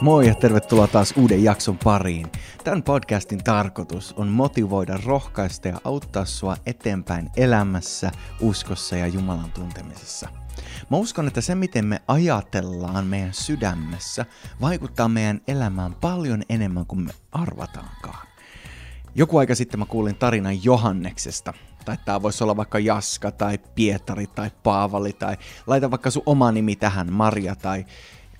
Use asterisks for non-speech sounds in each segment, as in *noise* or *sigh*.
Moi ja tervetuloa taas uuden jakson pariin. Tämän podcastin tarkoitus on motivoida, rohkaista ja auttaa sua eteenpäin elämässä, uskossa ja Jumalan tuntemisessa. Mä uskon, että se miten me ajatellaan meidän sydämessä vaikuttaa meidän elämään paljon enemmän kuin me arvataankaan. Joku aika sitten mä kuulin tarinan Johanneksesta, tai tämä voisi olla vaikka Jaska tai Pietari tai Paavali tai laita vaikka sun oma nimi tähän, Maria tai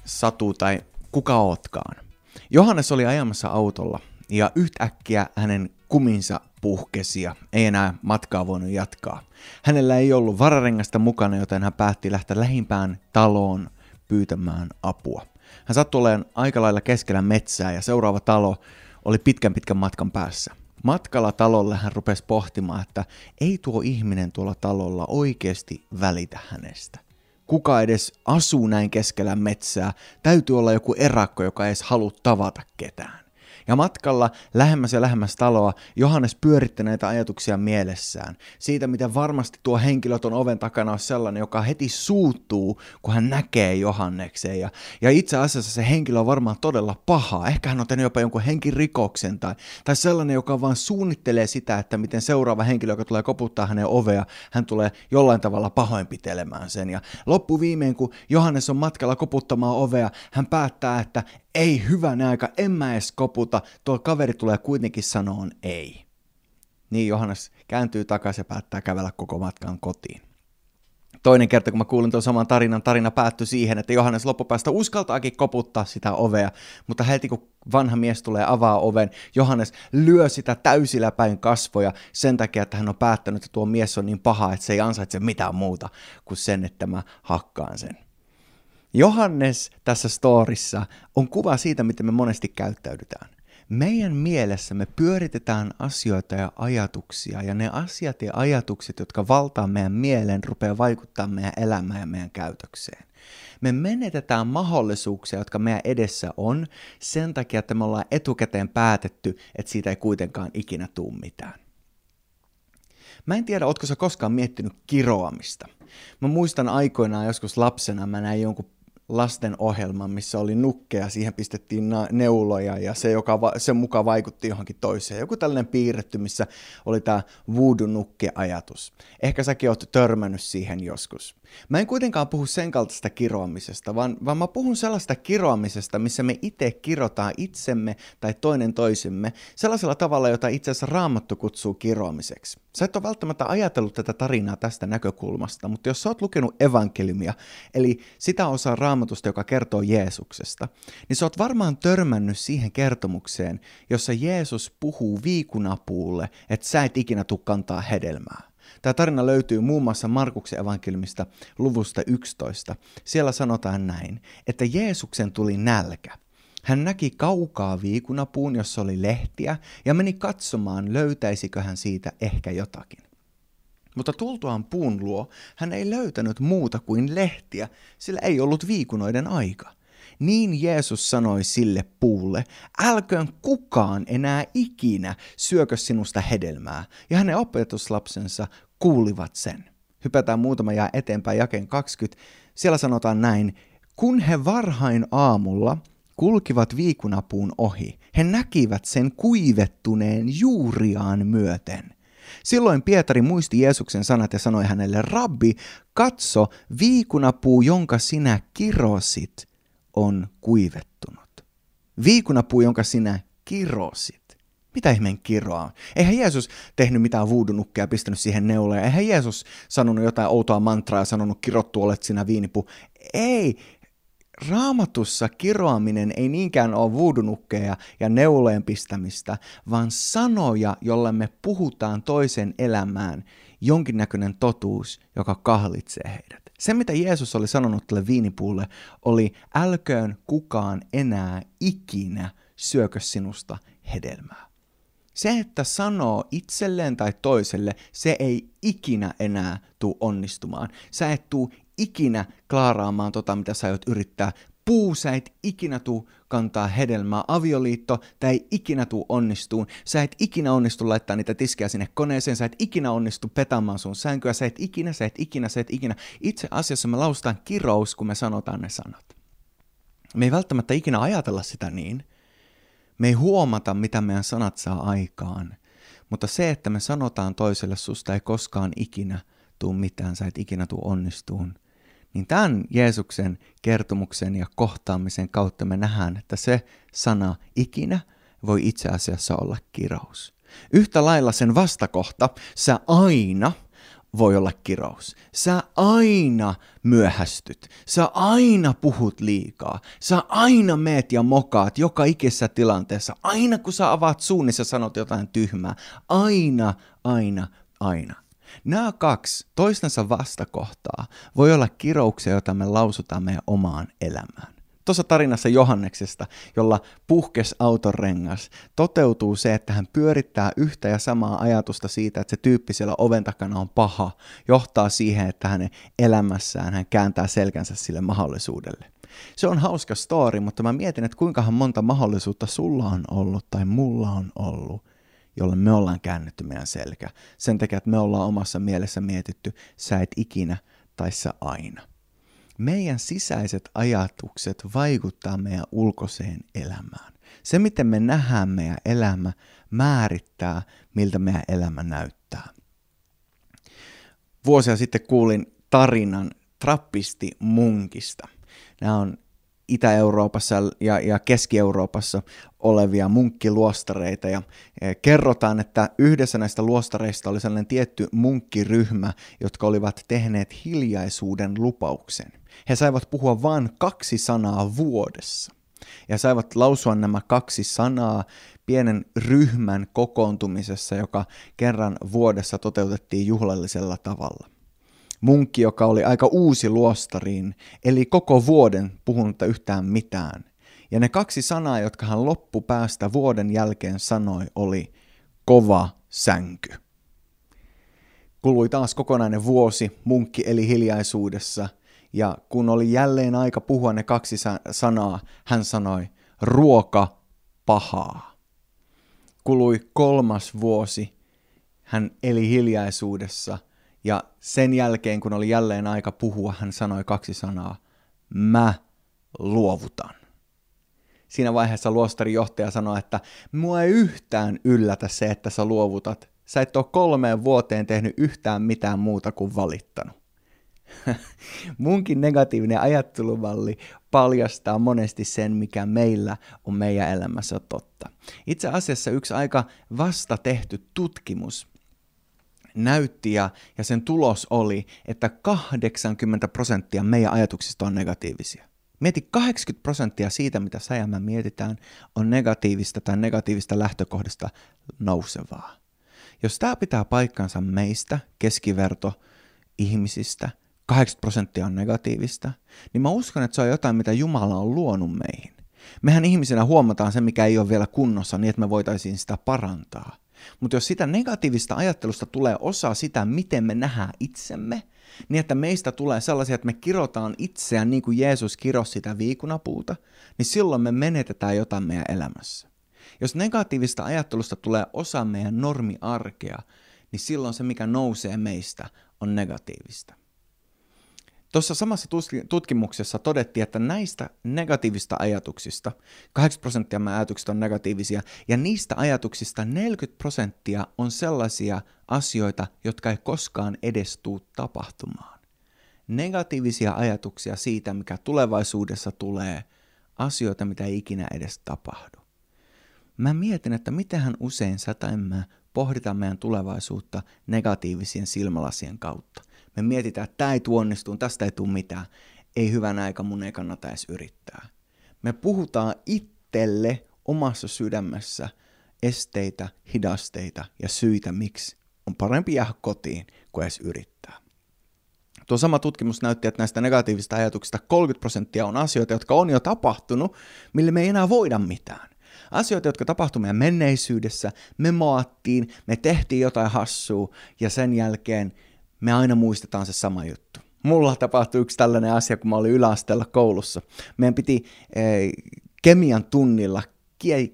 Satu tai kuka ootkaan. Johannes oli ajamassa autolla ja yhtäkkiä hänen kuminsa puhkesi ja ei enää matkaa voinut jatkaa. Hänellä ei ollut vararengasta mukana, joten hän päätti lähteä lähimpään taloon pyytämään apua. Hän sattui olemaan aika lailla keskellä metsää ja seuraava talo oli pitkän pitkän matkan päässä. Matkalla talolle hän rupesi pohtimaan, että ei tuo ihminen tuolla talolla oikeasti välitä hänestä kuka edes asuu näin keskellä metsää, täytyy olla joku erakko, joka ei edes halua tavata ketään. Ja matkalla lähemmäs ja lähemmäs taloa Johannes pyöritti näitä ajatuksia mielessään. Siitä, miten varmasti tuo henkilö on oven takana on sellainen, joka heti suuttuu, kun hän näkee Johannekseen. Ja, ja itse asiassa se henkilö on varmaan todella paha. Ehkä hän on tehnyt jopa jonkun henkirikoksen tai, tai sellainen, joka vaan suunnittelee sitä, että miten seuraava henkilö, joka tulee koputtaa hänen ovea, hän tulee jollain tavalla pahoinpitelemään sen. Ja loppuviimein, kun Johannes on matkalla koputtamaan ovea, hän päättää, että ei hyvä aika, en mä edes koputa, tuo kaveri tulee kuitenkin sanoon ei. Niin Johannes kääntyy takaisin ja päättää kävellä koko matkan kotiin. Toinen kerta, kun mä kuulin tuon saman tarinan, tarina päättyi siihen, että Johannes loppupäästä uskaltaakin koputtaa sitä ovea, mutta heti kun vanha mies tulee avaa oven, Johannes lyö sitä täysillä päin kasvoja sen takia, että hän on päättänyt, että tuo mies on niin paha, että se ei ansaitse mitään muuta kuin sen, että mä hakkaan sen. Johannes tässä storissa on kuva siitä, miten me monesti käyttäydytään. Meidän mielessä me pyöritetään asioita ja ajatuksia, ja ne asiat ja ajatukset, jotka valtaa meidän mieleen, rupeaa vaikuttaa meidän elämään ja meidän käytökseen. Me menetetään mahdollisuuksia, jotka meidän edessä on, sen takia, että me ollaan etukäteen päätetty, että siitä ei kuitenkaan ikinä tuu mitään. Mä en tiedä, ootko sä koskaan miettinyt kiroamista. Mä muistan aikoinaan joskus lapsena, mä näin jonkun lasten ohjelman, missä oli nukkeja, siihen pistettiin neuloja ja se, joka va- sen mukaan vaikutti johonkin toiseen. Joku tällainen piirretty, missä oli tämä voodoo-nukke-ajatus. Ehkä säkin oot törmännyt siihen joskus. Mä en kuitenkaan puhu sen kaltaista kiroamisesta, vaan, vaan mä puhun sellaista kiroamisesta, missä me itse kirotaan itsemme tai toinen toisemme sellaisella tavalla, jota itse asiassa Raamattu kutsuu kiroamiseksi. Sä et ole välttämättä ajatellut tätä tarinaa tästä näkökulmasta, mutta jos sä oot lukenut evankeliumia, eli sitä osaa raamatusta, joka kertoo Jeesuksesta, niin sä oot varmaan törmännyt siihen kertomukseen, jossa Jeesus puhuu viikunapuulle, että sä et ikinä tuu kantaa hedelmää. Tämä tarina löytyy muun muassa Markuksen evankeliumista luvusta 11. Siellä sanotaan näin, että Jeesuksen tuli nälkä. Hän näki kaukaa viikunapuun, jossa oli lehtiä, ja meni katsomaan, löytäisikö hän siitä ehkä jotakin. Mutta tultuaan puun luo, hän ei löytänyt muuta kuin lehtiä, sillä ei ollut viikunoiden aika. Niin Jeesus sanoi sille puulle, älköön kukaan enää ikinä syökö sinusta hedelmää. Ja hänen opetuslapsensa kuulivat sen. Hypätään muutama jää eteenpäin jakeen 20. Siellä sanotaan näin, kun he varhain aamulla kulkivat viikunapuun ohi, he näkivät sen kuivettuneen juuriaan myöten. Silloin Pietari muisti Jeesuksen sanat ja sanoi hänelle, Rabbi, katso, viikunapuu, jonka sinä kirosit, on kuivettunut. Viikunapuu, jonka sinä kirosit. Mitä ihmeen kiroa? Eihän Jeesus tehnyt mitään voodoo ja pistänyt siihen neuleen. Eihän Jeesus sanonut jotain outoa mantraa ja sanonut kirottu olet sinä viinipu. Ei, Raamatussa kiroaminen ei niinkään ole vuudunukkeja ja neuleen pistämistä, vaan sanoja, jolla me puhutaan toisen elämään, jonkinnäköinen totuus, joka kahlitsee heidät. Se, mitä Jeesus oli sanonut tälle viinipuulle, oli älköön kukaan enää ikinä syökö sinusta hedelmää. Se, että sanoo itselleen tai toiselle, se ei ikinä enää tuu onnistumaan. Sä et tuu ikinä klaaraamaan tota, mitä sä aiot yrittää Puu, sä et ikinä tuu kantaa hedelmää. Avioliitto, tää ei ikinä tuu onnistuun. Sä et ikinä onnistu laittaa niitä tiskejä sinne koneeseen. Sä et ikinä onnistu petaamaan sun sänkyä. Sä et ikinä, sä et ikinä, sä et ikinä. Itse asiassa me laustaan kirous, kun me sanotaan ne sanat. Me ei välttämättä ikinä ajatella sitä niin. Me ei huomata, mitä meidän sanat saa aikaan. Mutta se, että me sanotaan toiselle, susta ei koskaan ikinä tuu mitään, sä et ikinä tuu onnistuun, niin tämän Jeesuksen kertomuksen ja kohtaamisen kautta me nähdään, että se sana ikinä voi itse asiassa olla kirous. Yhtä lailla sen vastakohta, sä aina – voi olla kirous. Sä aina myöhästyt. Sä aina puhut liikaa. Sä aina meet ja mokaat joka ikisessä tilanteessa. Aina kun sä avaat suun, niin sä sanot jotain tyhmää. Aina, aina, aina. Nämä kaksi toistensa vastakohtaa voi olla kirouksia, joita me lausutaan meidän omaan elämään tuossa tarinassa Johanneksesta, jolla puhkes autonrengas, toteutuu se, että hän pyörittää yhtä ja samaa ajatusta siitä, että se tyyppi siellä oven takana on paha, johtaa siihen, että hänen elämässään hän kääntää selkänsä sille mahdollisuudelle. Se on hauska story, mutta mä mietin, että kuinkahan monta mahdollisuutta sulla on ollut tai mulla on ollut, jolle me ollaan käännetty meidän selkä. Sen takia, että me ollaan omassa mielessä mietitty, sä et ikinä tai sä aina meidän sisäiset ajatukset vaikuttaa meidän ulkoiseen elämään. Se, miten me nähdään meidän elämä, määrittää, miltä meidän elämä näyttää. Vuosia sitten kuulin tarinan trappisti munkista. Nämä on Itä-Euroopassa ja, ja Keski-Euroopassa olevia munkkiluostareita. Ja e, kerrotaan, että yhdessä näistä luostareista oli sellainen tietty munkkiryhmä, jotka olivat tehneet hiljaisuuden lupauksen. He saivat puhua vain kaksi sanaa vuodessa. Ja saivat lausua nämä kaksi sanaa pienen ryhmän kokoontumisessa, joka kerran vuodessa toteutettiin juhlallisella tavalla munkki, joka oli aika uusi luostariin, eli koko vuoden puhunutta yhtään mitään. Ja ne kaksi sanaa, jotka hän loppupäästä vuoden jälkeen sanoi, oli kova sänky. Kului taas kokonainen vuosi, munkki eli hiljaisuudessa, ja kun oli jälleen aika puhua ne kaksi sanaa, hän sanoi, ruoka pahaa. Kului kolmas vuosi, hän eli hiljaisuudessa – ja sen jälkeen, kun oli jälleen aika puhua, hän sanoi kaksi sanaa. Mä luovutan. Siinä vaiheessa luostarin johtaja sanoi, että mua ei yhtään yllätä se, että sä luovutat. Sä et ole kolmeen vuoteen tehnyt yhtään mitään muuta kuin valittanut. *laughs* Munkin negatiivinen ajattelumalli paljastaa monesti sen, mikä meillä on meidän elämässä totta. Itse asiassa yksi aika vasta tehty tutkimus näytti ja, ja sen tulos oli, että 80 prosenttia meidän ajatuksista on negatiivisia. Mieti 80 prosenttia siitä, mitä sä ja mä mietitään, on negatiivista tai negatiivista lähtökohdasta nousevaa. Jos tämä pitää paikkansa meistä, keskiverto ihmisistä, 80 prosenttia on negatiivista, niin mä uskon, että se on jotain, mitä Jumala on luonut meihin. Mehän ihmisenä huomataan se, mikä ei ole vielä kunnossa, niin että me voitaisiin sitä parantaa. Mutta jos sitä negatiivista ajattelusta tulee osa sitä, miten me nähdään itsemme, niin että meistä tulee sellaisia, että me kirotaan itseään niin kuin Jeesus kirosi sitä viikunapuuta, niin silloin me menetetään jotain meidän elämässä. Jos negatiivista ajattelusta tulee osa meidän normiarkea, niin silloin se, mikä nousee meistä, on negatiivista. Tuossa samassa tutkimuksessa todettiin, että näistä negatiivista ajatuksista, 8 prosenttia ajatuksista on negatiivisia, ja niistä ajatuksista 40 prosenttia on sellaisia asioita, jotka ei koskaan edes tuu tapahtumaan. Negatiivisia ajatuksia siitä, mikä tulevaisuudessa tulee, asioita, mitä ei ikinä edes tapahdu. Mä mietin, että mitenhän usein sä tai mä pohditaan meidän tulevaisuutta negatiivisien silmälasien kautta – me mietitään, että tämä ei onnistu, tästä ei tule mitään. Ei hyvän aika, mun ei kannata edes yrittää. Me puhutaan itselle omassa sydämessä esteitä, hidasteita ja syitä, miksi on parempi jäädä kotiin kuin edes yrittää. Tuo sama tutkimus näytti, että näistä negatiivisista ajatuksista 30 prosenttia on asioita, jotka on jo tapahtunut, mille me ei enää voida mitään. Asioita, jotka tapahtuivat meidän menneisyydessä, me maattiin, me tehtiin jotain hassua ja sen jälkeen me aina muistetaan se sama juttu. Mulla tapahtui yksi tällainen asia, kun mä olin yläasteella koulussa. Meidän piti eh, kemian tunnilla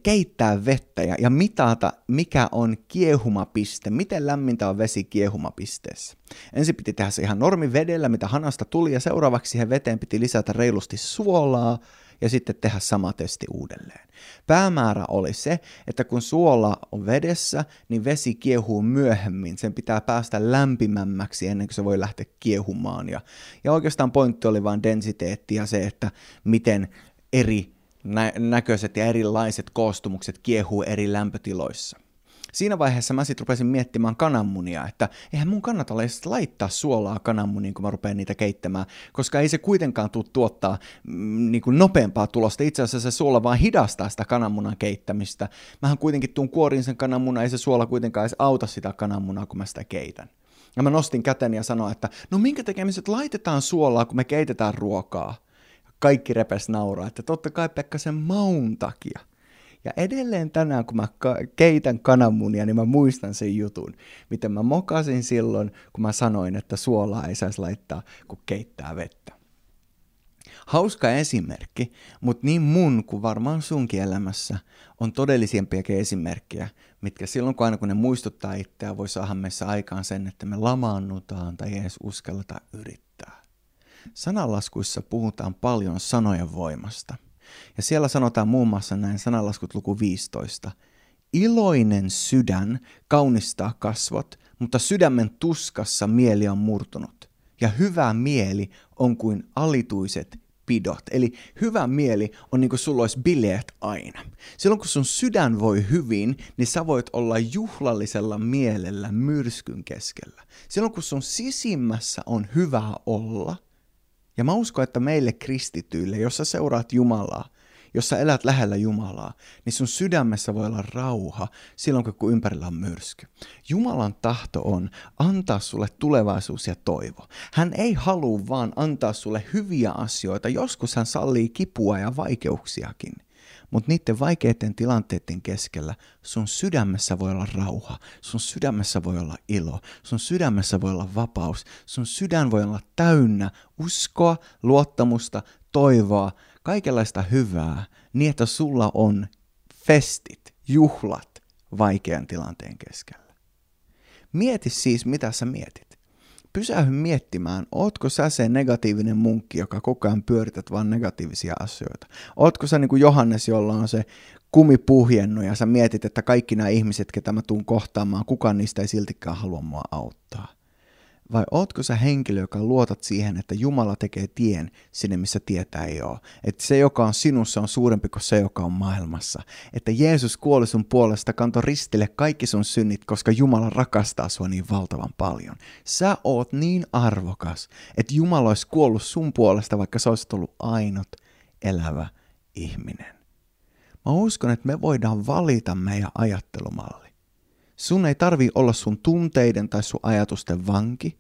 keittää vettä ja, ja mitata, mikä on kiehumapiste, miten lämmintä on vesi kiehumapisteessä. Ensin piti tehdä se ihan normi vedellä, mitä hanasta tuli, ja seuraavaksi siihen veteen piti lisätä reilusti suolaa, ja sitten tehdä sama testi uudelleen. Päämäärä oli se, että kun suola on vedessä, niin vesi kiehuu myöhemmin. Sen pitää päästä lämpimämmäksi ennen kuin se voi lähteä kiehumaan. Ja, ja oikeastaan pointti oli vain densiteetti ja se, että miten eri nä- näköiset ja erilaiset koostumukset kiehuu eri lämpötiloissa. Siinä vaiheessa mä sitten rupesin miettimään kananmunia, että eihän mun kannata laittaa suolaa kananmuniin, kun mä rupean niitä keittämään, koska ei se kuitenkaan tule tuottaa mm, niin kuin nopeampaa tulosta. Itse asiassa se suola vaan hidastaa sitä kananmunan keittämistä. Mähän kuitenkin tuun kuorin sen kananmunan, ei se suola kuitenkaan edes auta sitä kananmunaa, kun mä sitä keitän. Ja mä nostin käteni ja sanoin, että no minkä tekemiset laitetaan suolaa, kun me keitetään ruokaa kaikki repes nauraa, että totta kai Pekka sen maun takia. Ja edelleen tänään, kun mä keitän kananmunia, niin mä muistan sen jutun, miten mä mokasin silloin, kun mä sanoin, että suolaa ei saisi laittaa, kun keittää vettä. Hauska esimerkki, mutta niin mun kuin varmaan sunkin elämässä on todellisempiakin esimerkkejä, mitkä silloin kun aina kun ne muistuttaa itseä, voi saada meissä aikaan sen, että me lamaannutaan tai edes uskalleta yrittää. Sananlaskuissa puhutaan paljon sanojen voimasta. Ja siellä sanotaan muun muassa näin sananlaskut luku 15. Iloinen sydän kaunistaa kasvot, mutta sydämen tuskassa mieli on murtunut. Ja hyvä mieli on kuin alituiset pidot. Eli hyvä mieli on niin kuin sulla olisi bileet aina. Silloin kun sun sydän voi hyvin, niin sä voit olla juhlallisella mielellä myrskyn keskellä. Silloin kun sun sisimmässä on hyvä olla – ja mä uskon, että meille kristityille, jos sä seuraat Jumalaa, jos sä elät lähellä Jumalaa, niin sun sydämessä voi olla rauha silloin, kun ympärillä on myrsky. Jumalan tahto on antaa sulle tulevaisuus ja toivo. Hän ei halua vaan antaa sulle hyviä asioita, joskus hän sallii kipua ja vaikeuksiakin – mutta niiden vaikeiden tilanteiden keskellä sun sydämessä voi olla rauha, sun sydämessä voi olla ilo, sun sydämessä voi olla vapaus, sun sydän voi olla täynnä uskoa, luottamusta, toivoa, kaikenlaista hyvää, niin että sulla on festit, juhlat vaikean tilanteen keskellä. Mieti siis, mitä sä mietit pysähy miettimään, ootko sä se negatiivinen munkki, joka koko ajan pyörität vain negatiivisia asioita? Ootko sä niin kuin Johannes, jolla on se kumi puhjennut ja sä mietit, että kaikki nämä ihmiset, ketä mä tuun kohtaamaan, kukaan niistä ei siltikään halua mua auttaa? Vai ootko sä henkilö, joka luotat siihen, että Jumala tekee tien sinne, missä tietä ei ole? Että se, joka on sinussa, on suurempi kuin se, joka on maailmassa. Että Jeesus kuoli sun puolesta, kantoi ristille kaikki sun synnit, koska Jumala rakastaa sua niin valtavan paljon. Sä oot niin arvokas, että Jumala olisi kuollut sun puolesta, vaikka sä olisit ollut ainut elävä ihminen. Mä uskon, että me voidaan valita meidän ajattelumalli. Sun ei tarvi olla sun tunteiden tai sun ajatusten vanki,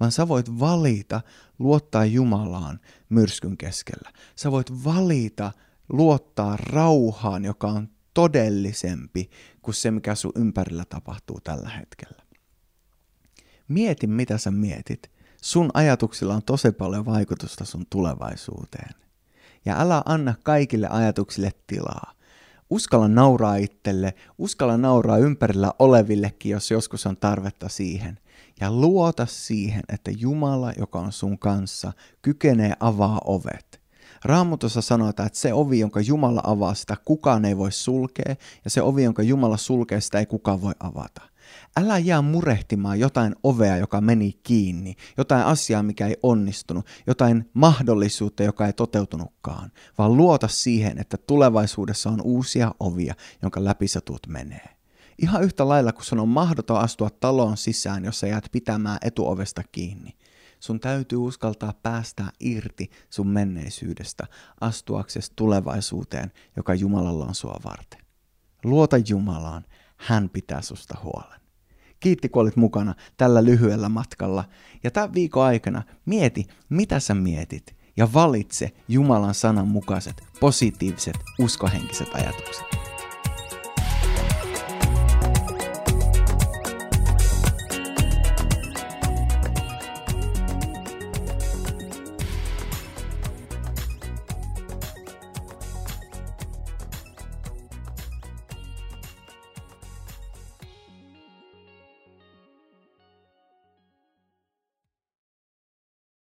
vaan sä voit valita luottaa Jumalaan myrskyn keskellä. Sä voit valita luottaa rauhaan, joka on todellisempi kuin se, mikä sun ympärillä tapahtuu tällä hetkellä. Mieti, mitä sä mietit. Sun ajatuksilla on tosi paljon vaikutusta sun tulevaisuuteen. Ja älä anna kaikille ajatuksille tilaa. Uskalla nauraa itselle, uskalla nauraa ympärillä olevillekin, jos joskus on tarvetta siihen. Ja luota siihen, että Jumala, joka on sun kanssa, kykenee avaa ovet. Raamutossa sanotaan, että se ovi, jonka Jumala avaa, sitä kukaan ei voi sulkea, ja se ovi, jonka Jumala sulkee, sitä ei kukaan voi avata. Älä jää murehtimaan jotain ovea, joka meni kiinni, jotain asiaa, mikä ei onnistunut, jotain mahdollisuutta, joka ei toteutunutkaan, vaan luota siihen, että tulevaisuudessa on uusia ovia, jonka läpi sä tuut menee. Ihan yhtä lailla, kun sun on mahdoton astua taloon sisään, jossa jäät pitämään etuovesta kiinni. Sun täytyy uskaltaa päästää irti sun menneisyydestä, astuaksesi tulevaisuuteen, joka Jumalalla on sua varten. Luota Jumalaan, hän pitää susta huolen. Kiitti, kun olit mukana tällä lyhyellä matkalla. Ja tämän viikon aikana mieti, mitä sä mietit, ja valitse Jumalan sanan mukaiset positiiviset uskohenkiset ajatukset.